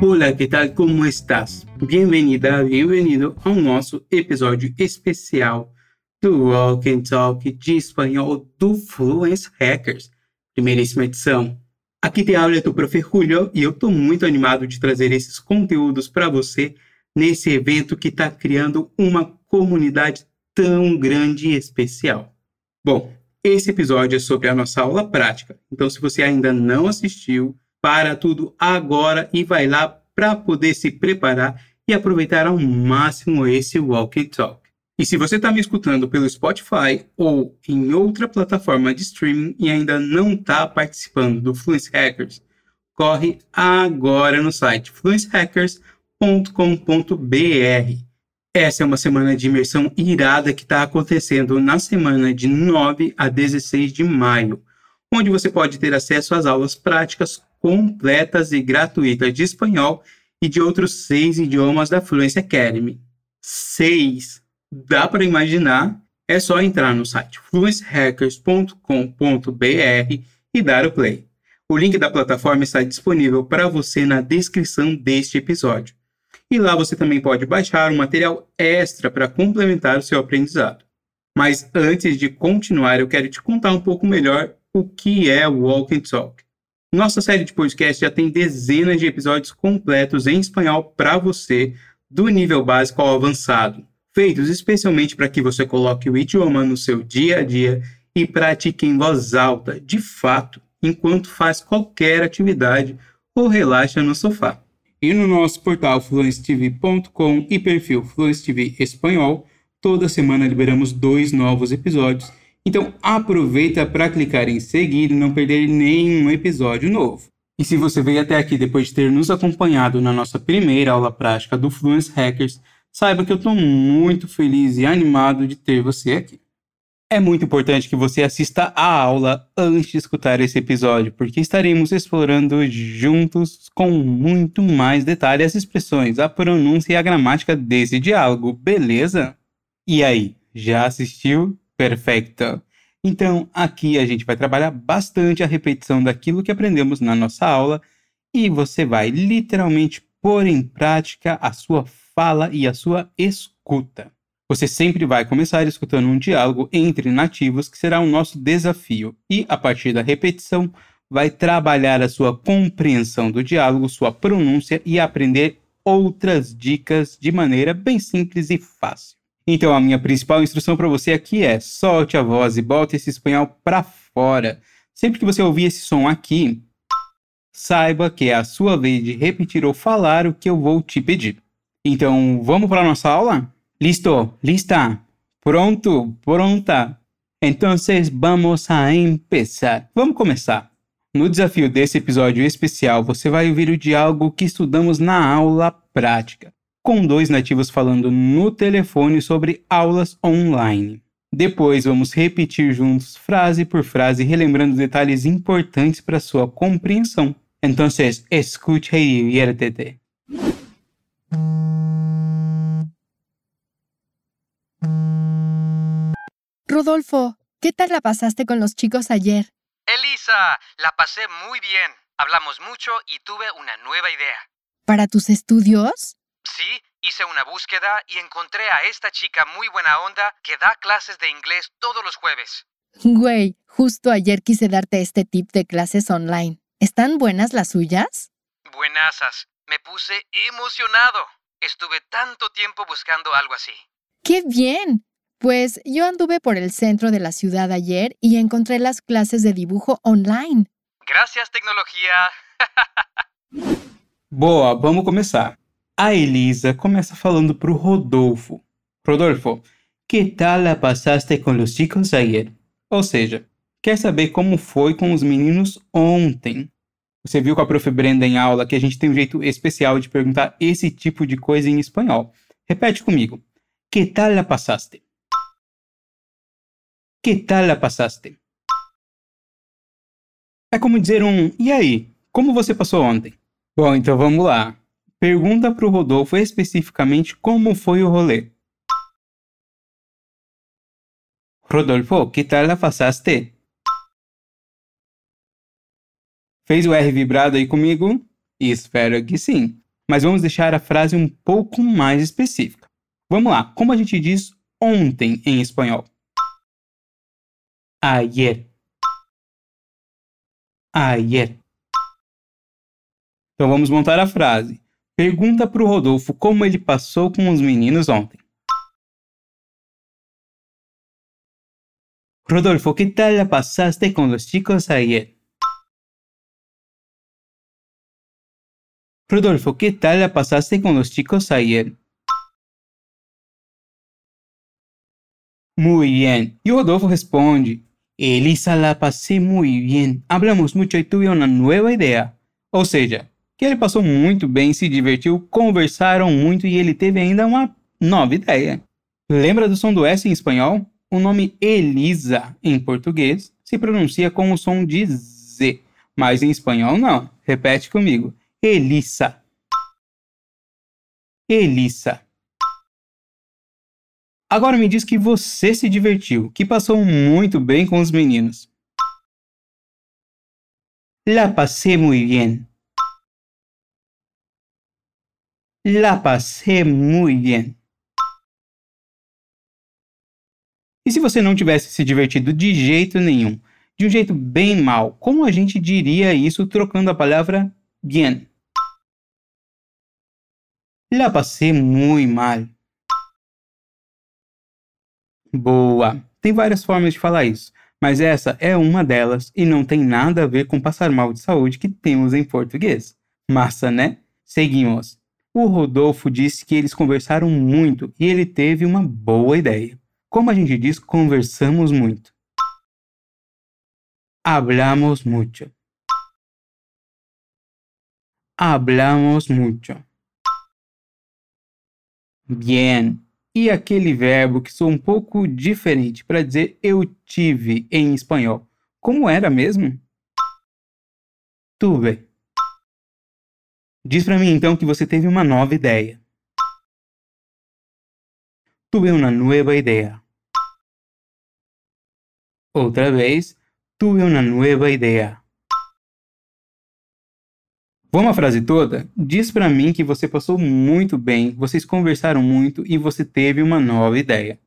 Olá, que tal? Como estás? Bem-vinda, bem-vindo ao nosso episódio especial do Walk and Talk de espanhol do Fluence Hackers, primeiríssima edição. Aqui tem aula do Prof. Julio e eu estou muito animado de trazer esses conteúdos para você nesse evento que está criando uma comunidade tão grande e especial. Bom, esse episódio é sobre a nossa aula prática, então se você ainda não assistiu, para tudo agora e vai lá para poder se preparar e aproveitar ao máximo esse Walk and Talk. E se você está me escutando pelo Spotify ou em outra plataforma de streaming e ainda não está participando do Fluence Hackers, corre agora no site fluencehackers.com.br. Essa é uma semana de imersão irada que está acontecendo na semana de 9 a 16 de maio, onde você pode ter acesso às aulas práticas completas e gratuitas de espanhol e de outros seis idiomas da Fluency Academy. Seis! Dá para imaginar? É só entrar no site fluencyhackers.com.br e dar o play. O link da plataforma está disponível para você na descrição deste episódio. E lá você também pode baixar um material extra para complementar o seu aprendizado. Mas antes de continuar, eu quero te contar um pouco melhor o que é o Walk and Talk. Nossa série de podcast já tem dezenas de episódios completos em espanhol para você, do nível básico ao avançado, feitos especialmente para que você coloque o idioma no seu dia a dia e pratique em voz alta, de fato, enquanto faz qualquer atividade ou relaxa no sofá. E no nosso portal fluencetv.com e perfil Fluence TV Espanhol, toda semana liberamos dois novos episódios então aproveita para clicar em seguir e não perder nenhum episódio novo. E se você veio até aqui depois de ter nos acompanhado na nossa primeira aula prática do Fluence Hackers, saiba que eu estou muito feliz e animado de ter você aqui. É muito importante que você assista a aula antes de escutar esse episódio, porque estaremos explorando juntos com muito mais detalhe as expressões, a pronúncia e a gramática desse diálogo, beleza? E aí, já assistiu? Perfeito. Então, aqui a gente vai trabalhar bastante a repetição daquilo que aprendemos na nossa aula e você vai literalmente pôr em prática a sua fala e a sua escuta. Você sempre vai começar escutando um diálogo entre nativos, que será o nosso desafio, e a partir da repetição, vai trabalhar a sua compreensão do diálogo, sua pronúncia e aprender outras dicas de maneira bem simples e fácil. Então, a minha principal instrução para você aqui é: solte a voz e bote esse espanhol para fora. Sempre que você ouvir esse som aqui, saiba que é a sua vez de repetir ou falar o que eu vou te pedir. Então, vamos para nossa aula? Listo, lista, pronto, pronta. Então, vamos a empezar. Vamos começar. No desafio desse episódio especial, você vai ouvir o diálogo que estudamos na aula prática com dois nativos falando no telefone sobre aulas online. Depois vamos repetir juntos frase por frase, relembrando detalhes importantes para sua compreensão. Então, escute e diviértete. Rodolfo, ¿qué tal la pasaste con los chicos ayer? Elisa, la pasé muy bien. Hablamos mucho y tuve una nueva idea. ¿Para tus estudios? Sí, hice una búsqueda y encontré a esta chica muy buena onda que da clases de inglés todos los jueves. Güey, justo ayer quise darte este tip de clases online. ¿Están buenas las suyas? Buenasas. Me puse emocionado. Estuve tanto tiempo buscando algo así. ¡Qué bien! Pues yo anduve por el centro de la ciudad ayer y encontré las clases de dibujo online. Gracias, tecnología. Boa, vamos começar. A Elisa começa falando pro Rodolfo. Rodolfo, que tal la pasaste com os chicos ayer? Ou seja, quer saber como foi com os meninos ontem? Você viu com a prof. Brenda em aula que a gente tem um jeito especial de perguntar esse tipo de coisa em espanhol. Repete comigo. Que tal la pasaste? Que tal la pasaste? É como dizer um e aí, como você passou ontem? Bom, então vamos lá. Pergunta pro Rodolfo especificamente como foi o rolê. Rodolfo, que tal la pasaste? Fez o R vibrado aí comigo? Espero que sim. mas vamos deixar a frase um pouco mais específica. Vamos lá, como a gente diz ontem em espanhol? Ayer. Ayer. Então vamos montar a frase. Pergunta para o Rodolfo como ele passou com os meninos ontem. Rodolfo, ¿qué tal la pasaste con los chicos ayer? Rodolfo, ¿qué tal la pasaste con los chicos ayer? Muy bien. Y Rodolfo responde, Elisa, la pasé muy bien. Hablamos mucho y tuve una nueva idea. Ou seja, que ele passou muito bem, se divertiu, conversaram muito e ele teve ainda uma nova ideia. Lembra do som do S em espanhol? O nome Elisa em português se pronuncia com o som de Z, mas em espanhol não. Repete comigo. Elissa. Elissa. Agora me diz que você se divertiu, que passou muito bem com os meninos. La pasé muy bien. La pasé muy bien. E se você não tivesse se divertido de jeito nenhum, de um jeito bem mal, como a gente diria isso trocando a palavra bien? La pasé muy mal. Boa! Tem várias formas de falar isso, mas essa é uma delas e não tem nada a ver com passar mal de saúde que temos em português. Massa, né? Seguimos. O Rodolfo disse que eles conversaram muito e ele teve uma boa ideia. Como a gente diz, conversamos muito. Hablamos mucho. Hablamos mucho. Bien. E aquele verbo que sou um pouco diferente para dizer eu tive em espanhol. Como era mesmo? Tuve. Diz para mim então que você teve uma nova ideia. Tuve uma nova ideia. Outra vez, tuve uma nova ideia. Vamos a frase toda? Diz para mim que você passou muito bem, vocês conversaram muito e você teve uma nova ideia.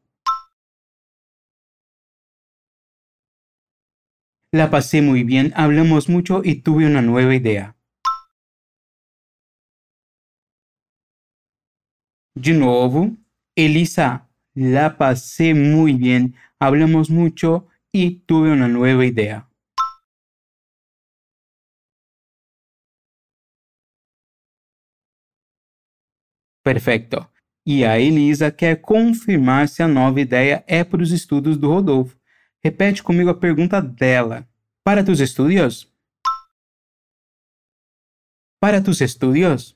La pasé muy bien, hablamos mucho y tuve una nueva idea. De novo, Elisa, la pasé muy bien, hablamos mucho y tuve una nueva idea. Perfeito. E a Elisa quer confirmar se a nova ideia é para os estudos do Rodolfo. Repete comigo a pergunta dela. Para tus estudios? Para tus estudios?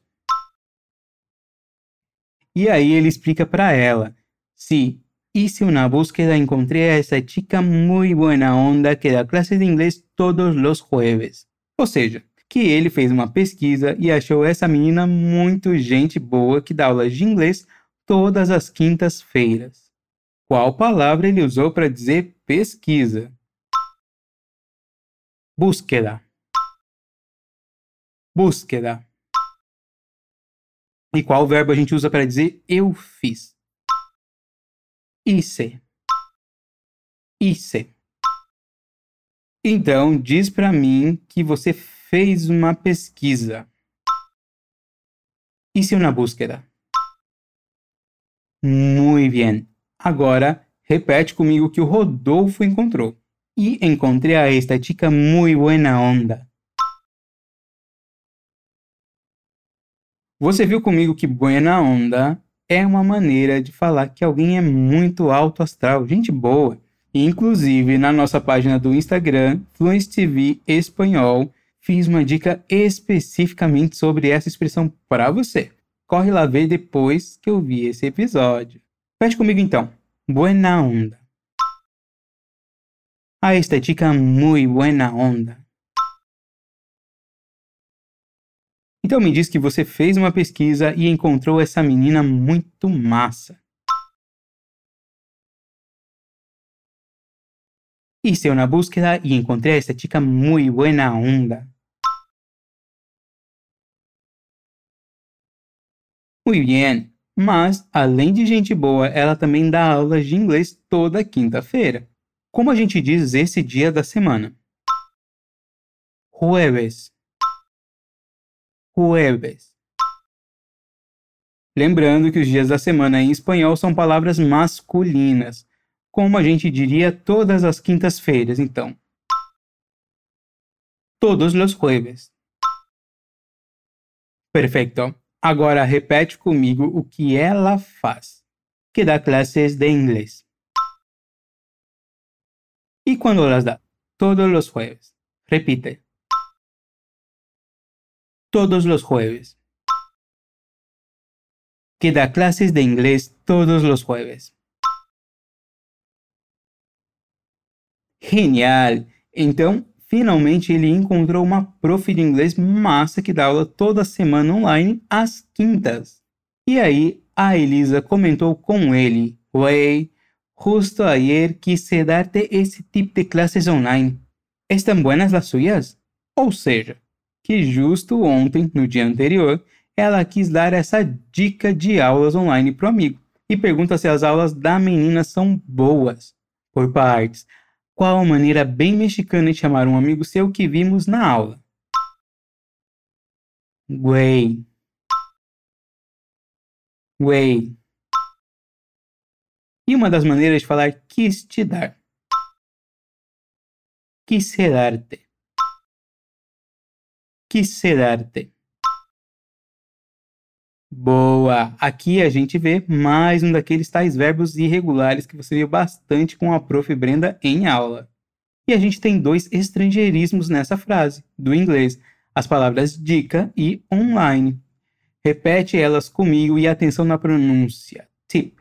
E aí ele explica para ela. Sí, hice una búsqueda, encontré a esa chica muy buena onda que da clase de inglês todos los jueves. Ou seja, que ele fez uma pesquisa e achou essa menina muito gente boa que dá aulas de inglês todas as quintas-feiras. Qual palavra ele usou para dizer pesquisa? Búsqueda. Búsqueda. E qual verbo a gente usa para dizer eu fiz? Hice. Hice. Então, diz para mim que você fez uma pesquisa. Hice una búsqueda. Muy bien. Agora, repete comigo que o Rodolfo encontrou. E encontrei a esta chica muy buena onda. Você viu comigo que buena onda é uma maneira de falar que alguém é muito alto astral, gente boa. Inclusive, na nossa página do Instagram, Fluence TV Espanhol, fiz uma dica especificamente sobre essa expressão para você. Corre lá ver depois que eu vi esse episódio. Pede comigo então. Buena onda. A esta chica muy buena onda. Então me diz que você fez uma pesquisa e encontrou essa menina muito massa. Hice una búsqueda y encontré a esta chica muy buena onda. Muy bien. Mas, além de gente boa, ela também dá aulas de inglês toda quinta-feira. Como a gente diz esse dia da semana? Jueves. Jueves. Lembrando que os dias da semana em espanhol são palavras masculinas, como a gente diria todas as quintas-feiras, então. Todos los jueves. Perfeito. Agora repete comigo o que ela faz, que dá classes de inglês. ¿Y cuándo las da? Todos los jueves. Repite. Todos los jueves. Que da clases de inglés todos los jueves. Genial! Então, finalmente ele encontrou uma prof de inglês massa que dá aula toda semana online às quintas. E aí, a Elisa comentou com ele: Wey, justo ayer quise darte esse tipo de classes online. ¿Estão buenas las suyas? Ou seja, que justo ontem, no dia anterior, ela quis dar essa dica de aulas online pro amigo e pergunta se as aulas da menina são boas. Por partes, qual a maneira bem mexicana de chamar um amigo seu que vimos na aula? Güey. Güey. E uma das maneiras de falar quis te dar. Quise darte. Quise darte. Boa! Aqui a gente vê mais um daqueles tais verbos irregulares que você viu bastante com a prof. Brenda em aula. E a gente tem dois estrangeirismos nessa frase, do inglês, as palavras dica e online. Repete elas comigo e atenção na pronúncia. Tip.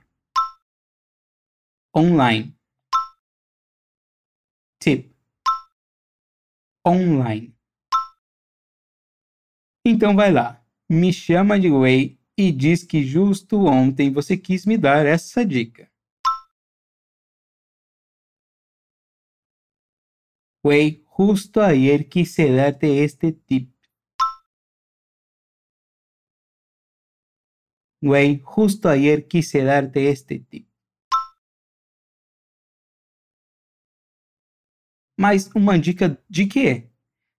Online. Tip. Online. Então vai lá. Me chama de Way e diz que justo ontem você quis me dar essa dica. Güey, justo ayer quise darte este tip. Güey, justo ayer quise darte este tip. Mas uma dica de quê?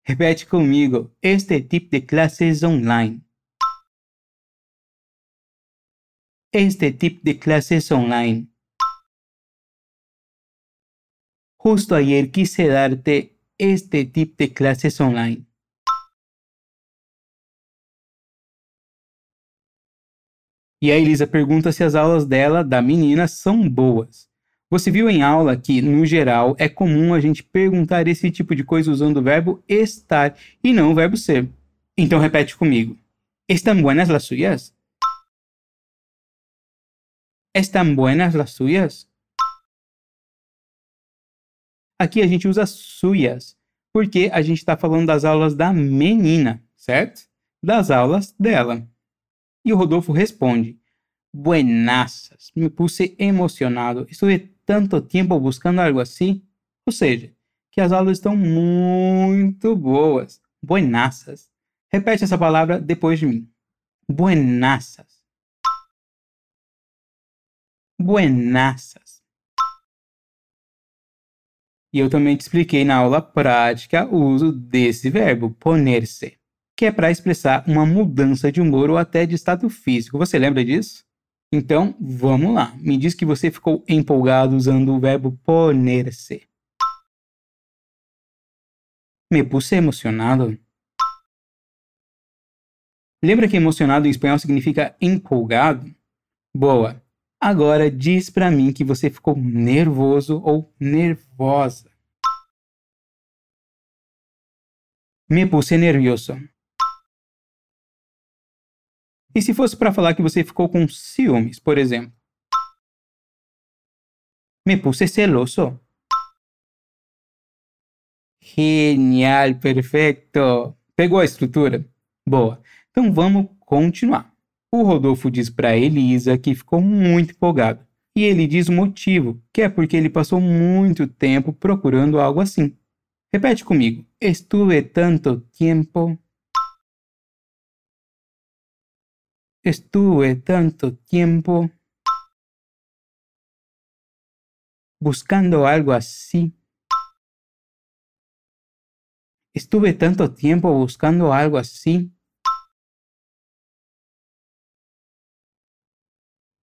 Repete comigo. Este tipo de classes online. este tipo de clases online. Justo ayer quise darte este tipo de clases online. E a Elisa pergunta se as aulas dela, da menina, são boas. Você viu em aula que, no geral, é comum a gente perguntar esse tipo de coisa usando o verbo estar e não o verbo ser. Então repete comigo. ¿Están buenas las suyas? ¿Están buenas las suyas? Aqui a gente usa suyas, porque a gente está falando das aulas da menina, certo? Das aulas dela. E o Rodolfo responde: Buenaças, me puse emocionado. Estuve tanto tempo buscando algo assim. Ou seja, que as aulas estão muito boas. Buenaças. Repete essa palavra depois de mim. Buenaças. buenaças. E eu também te expliquei na aula prática o uso desse verbo, poner-se, que é para expressar uma mudança de humor ou até de estado físico. Você lembra disso? Então, vamos lá. Me diz que você ficou empolgado usando o verbo poner-se. Me puse emocionado. Lembra que emocionado em espanhol significa empolgado? Boa. Agora diz para mim que você ficou nervoso ou nervosa. Me puse nervioso. E se fosse para falar que você ficou com ciúmes, por exemplo? Me puse celoso. Genial, perfeito. Pegou a estrutura? Boa. Então vamos continuar. O Rodolfo diz para Elisa que ficou muito empolgado. E ele diz o motivo, que é porque ele passou muito tempo procurando algo assim. Repete comigo. Estuve tanto tempo. Estuve tanto tiempo buscando algo así. Estuve tanto tiempo buscando algo así.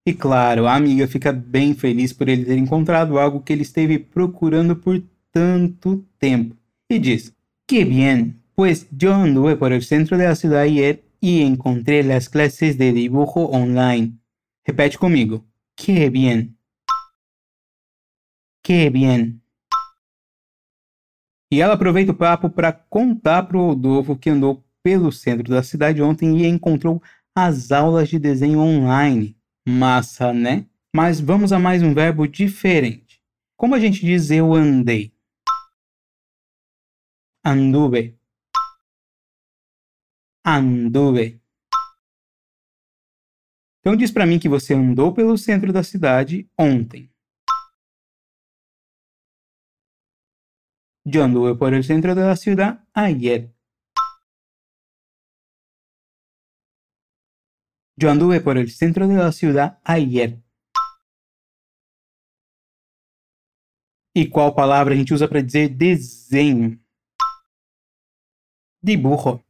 E claro, a amiga fica bem feliz por ele ter encontrado algo que ele esteve procurando por tanto tempo. Y dice, qué bien, pues yo anduve por el centro de la ciudad ayer y encontré las clases de dibujo online. Repete conmigo. Qué bien. Qué bien. E ela aproveita o papo para contar para o Rodolfo que andou pelo centro da cidade ontem e encontrou as aulas de desenho online. Massa, né? Mas vamos a mais um verbo diferente. Como a gente diz eu andei? Anduve. Anduve. Então diz para mim que você andou pelo centro da cidade ontem. Yo anduve por el centro de la ciudad ayer. Yo anduve por el centro de la ciudad ayer. E qual palavra a gente usa para dizer desenho? Dibujo.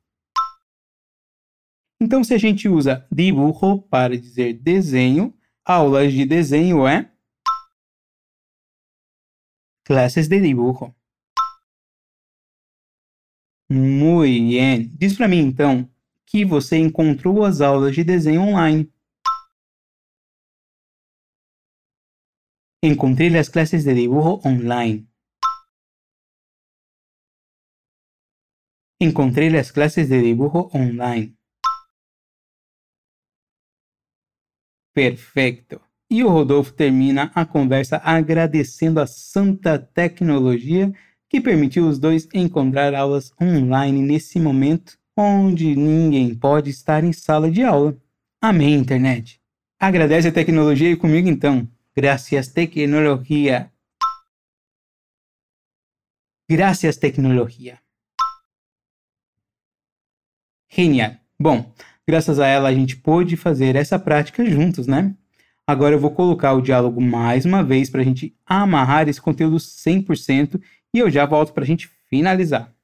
Então, se a gente usa dibujo para dizer desenho, aulas de desenho é clases de dibujo. Muito bem. Diz para mim então que você encontrou as aulas de desenho online. Encontrei as classes de dibujo online. Encontrei as classes de dibujo online. Perfeito. E o Rodolfo termina a conversa agradecendo a santa tecnologia que permitiu os dois encontrar aulas online nesse momento onde ninguém pode estar em sala de aula. Amém, internet. Agradece a tecnologia e comigo então. Gracias tecnologia. Gracias tecnologia. Genial. Bom, graças a ela a gente pôde fazer essa prática juntos, né? Agora eu vou colocar o diálogo mais uma vez para a gente amarrar esse conteúdo 100% e eu já volto para a gente finalizar.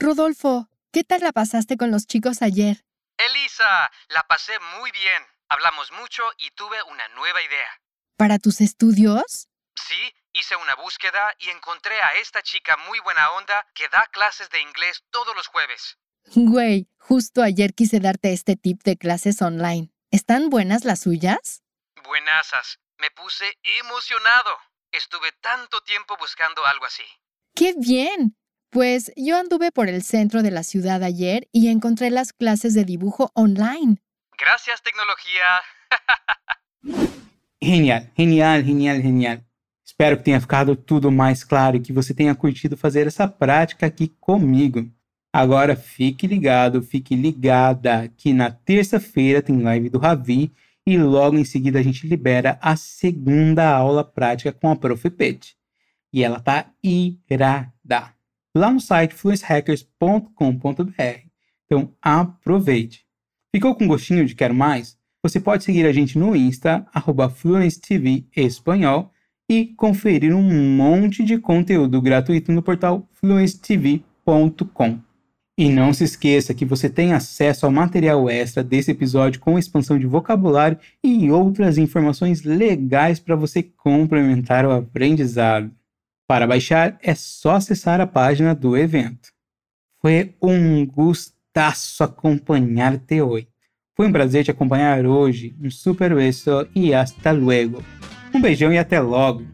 Rodolfo, ¿qué tal la pasaste con los chicos ayer? Elisa, la pasé muy bien. Hablamos mucho y tuve una nueva idea. ¿Para tus estudios? Sí, hice una búsqueda y encontré a esta chica muy buena onda que da clases de inglés todos los jueves. Güey, justo ayer quise darte este tip de clases online. ¿Están buenas las suyas? Buenasas. Me puse emocionado. Estuve tanto tiempo buscando algo así. ¡Qué bien! Pues yo anduve por el centro de la ciudad ayer y encontré las clases de dibujo online. Gracias, tecnología. Genial, genial, genial, genial. Espero que tenha ficado tudo mais claro e que você tenha curtido fazer essa prática aqui comigo. Agora fique ligado, fique ligada que na terça-feira tem live do Ravi e logo em seguida a gente libera a segunda aula prática com a Prof. Pet. E ela tá irada. Lá no site fluencehackers.com.br. Então aproveite. Ficou com gostinho de quero mais? Você pode seguir a gente no Insta, arroba Espanhol, e conferir um monte de conteúdo gratuito no portal fluencetv.com. E não se esqueça que você tem acesso ao material extra desse episódio com expansão de vocabulário e outras informações legais para você complementar o aprendizado. Para baixar, é só acessar a página do evento. Foi um gustaço acompanhar-te hoje. Foi um prazer te acompanhar hoje. Um super beijo e hasta luego. Um beijão e até logo.